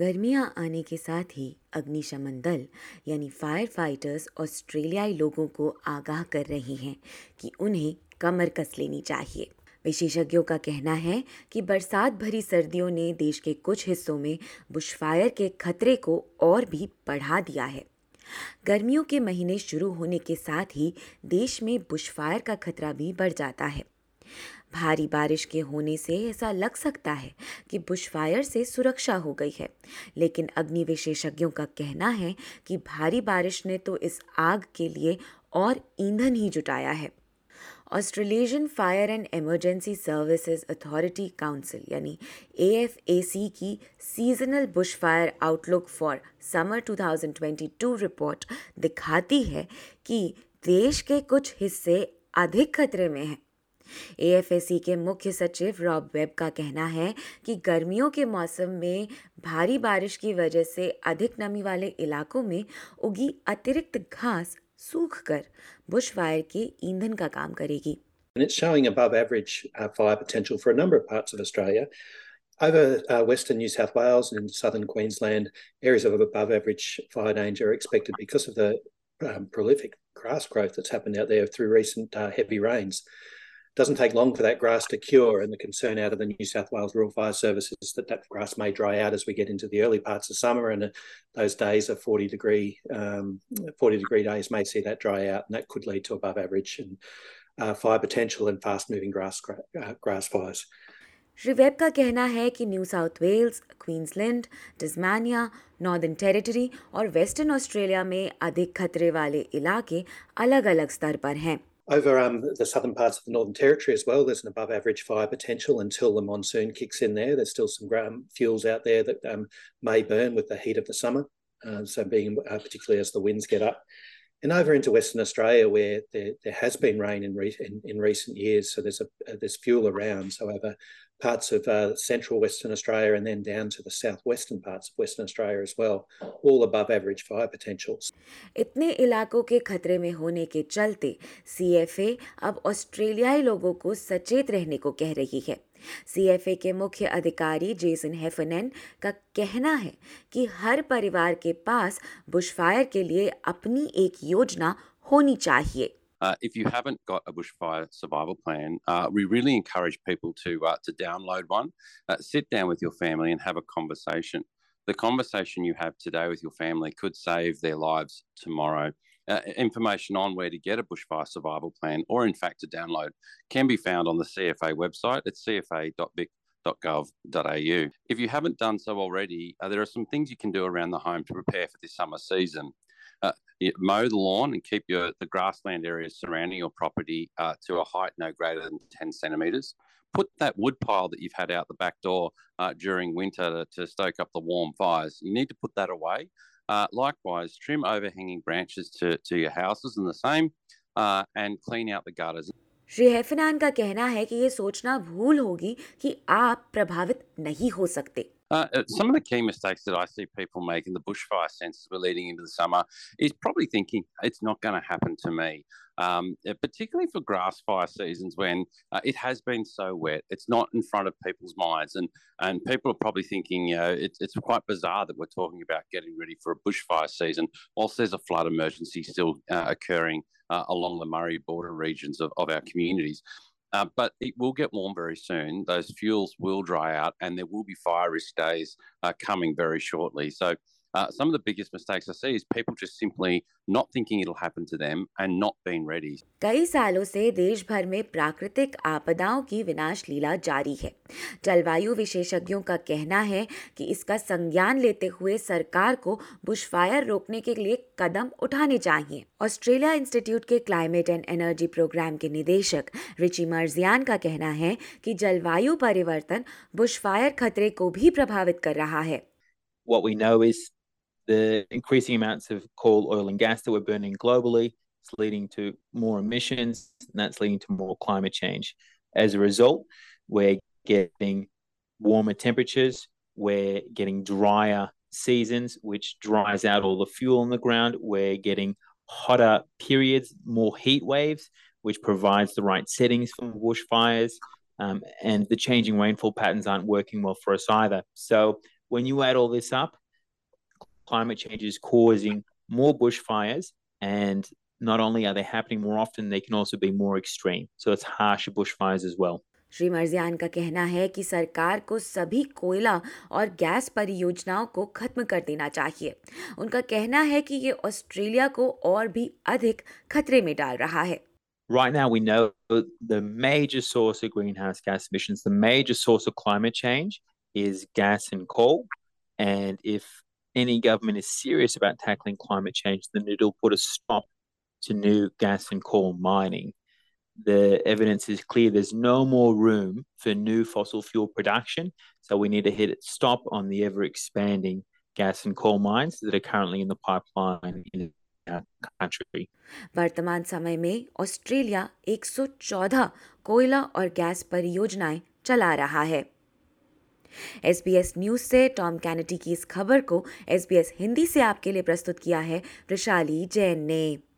गर्मियाँ आने के साथ ही अग्निशमन दल, यानी फायर फाइटर्स ऑस्ट्रेलियाई लोगों को आगाह कर रही हैं कि उन्हें कमर कस लेनी चाहिए। विशेषज्ञों का कहना है कि बरसात भरी सर्दियों ने देश के कुछ हिस्सों में बुशफायर के खतरे को और भी बढ़ा दिया है। गर्मियों के महीने शुरू होने के साथ ही देश में बुशफायर का खतरा भी बढ़ जाता है। भारी बारिश के होने से ऐसा लग सकता है कि बुशफायर से सुरक्षा हो गई है। लेकिन अग्नि विशेषज्ञों का कहना है कि भारी बारिश ने तो इस आग के लिए और ईंधन ही जुटाया है। Australasian fire and emergency services authority council यानी ए एफ़ ए सी की seasonal bushfire outlook for summer 2022 report दिखाती है कि देश के कुछ हिस्से अधिक खतरे में हैं। एएफएसी के मुख्य सचिव रॉब वेब का कहना है कि गर्मियों के मौसम में भारी बारिश की वजह से अधिक नमी वाले इलाकों में उगी अतिरिक्त घास सूख कर बुशफायर के ईंधन का काम करेगी And it's showing above average uh, fire potential for a number of parts of Australia. Over uh, western New South Wales and southern Queensland, areas of above average fire danger are expected because of the um, prolific grass growth that's happened out there through recent uh, heavy rains. doesn't take long for that grass to cure. And the concern out of the New South Wales Rural Fire Service is that that grass may dry out as we get into the early parts of summer. And those days of 40 degree, um, 40 degree days may see that dry out, and that could lead to above average and uh, fire potential and fast moving grass uh, grass fires. रिवेब का कहना है कि New South Wales Queensland Tasmania northern Territory और Western Australia में अधिक खतरे वाले इलाके अलग अलग स्तर पर हैं over um, the southern parts of the Northern Territory as well, there's an above average fire potential until the monsoon kicks in there. There's still some fuels out there that um, may burn with the heat of the summer. Uh, so, being uh, particularly as the winds get up. And over into Western Australia, where there, there has been rain in, re- in, in recent years, so there's a uh, there's fuel around. So over parts of uh, central Western Australia and then down to the southwestern parts of Western Australia as well, all above average fire potentials. इतने इलाकों के खतरे में होने के चलते CFA अब ऑस्ट्रेलियाई लोगों को सचेत रहने को कह रही है सीएफए के मुख्य अधिकारी जेसन हेफनेन का कहना है कि हर परिवार के पास बुशफायर के लिए अपनी एक योजना होनी चाहिए Uh, if you haven't got a bushfire survival plan, uh, we really encourage people to uh, to download one. Uh, sit down with your family and have a conversation. The conversation you have today with your family could save their lives tomorrow. Uh, information on where to get a bushfire survival plan, or in fact to download, can be found on the CFA website at cfa.vic.gov.au. If you haven't done so already, uh, there are some things you can do around the home to prepare for this summer season mow the lawn and keep your the grassland areas surrounding your property uh, to a height no greater than 10 centimetres. Put that wood pile that you've had out the back door uh, during winter to, to, stoke up the warm fires. You need to put that away. Uh, likewise, trim overhanging branches to, to your houses and the same, uh, and clean out the gutters. Shri हेफनान का कहना है कि ये सोचना भूल होगी कि आप प्रभावित नहीं हो सकते uh, uh, some of the key mistakes that I see people make in the bushfire sense as we're leading into the summer is probably thinking it's not going to happen to me. Um, uh, particularly for grass fire seasons when uh, it has been so wet, it's not in front of people's minds, and and people are probably thinking, you know, it's it's quite bizarre that we're talking about getting ready for a bushfire season whilst there's a flood emergency still uh, occurring uh, along the Murray border regions of, of our communities. Uh, but it will get warm very soon. Those fuels will dry out, and there will be fire risk days uh, coming very shortly. So uh, some of the biggest mistakes I see is people just simply not thinking it'll happen to them and not being ready. कई सालों से देश भर में प्राकृतिक आपदाओं की विनाश लीला जारी है। जलवायु विशेषज्ञों का कहना है कि इसका संज्ञान लेते हुए सरकार को बुशफायर रोकने के लिए कदम उठाने चाहिए। ऑस्ट्रेलिया इंस्टीट्यूट के क्लाइमेट एंड एनर्जी प्रोग्राम के निदेशक रिची मर्जियान का कहना है कि जलवायु परिवर्तन बुशफायर खतरे को भी प्रभावित कर रहा है। What we know is the increasing amounts of coal, oil, and gas that we're burning globally. It's leading to more emissions, and that's leading to more climate change. As a result, we're getting warmer temperatures, we're getting drier seasons, which dries out all the fuel on the ground. We're getting hotter periods, more heat waves, which provides the right settings for bushfires. Um, and the changing rainfall patterns aren't working well for us either. So when you add all this up, climate change is causing more bushfires and not only are they happening more often, they can also be more extreme. So it's harsher bushfires as well. Shri मर्जियान का कहना है कि सरकार को सभी कोयला और gas परियोजनाओं को खत्म कर देना चाहिए उनका कहना है कि ये ऑस्ट्रेलिया को और भी अधिक खतरे में डाल रहा है Right now, we know the major source of greenhouse gas emissions, the major source of climate change is gas and coal. And if any government is serious about tackling climate change, then it'll put a stop to new gas and coal mining. the evidence is clear there's no more room for new fossil fuel production. So we need to hit it stop on the ever expanding gas and coal mines that are currently in the pipeline in our country. वर्तमान समय में Australia 114 कोयला और gas परियोजनाएं चला रहा है S B S news से टॉम कैनेटी की इस खबर को एस हिंदी से आपके लिए प्रस्तुत किया है, वृशाली जैन ने।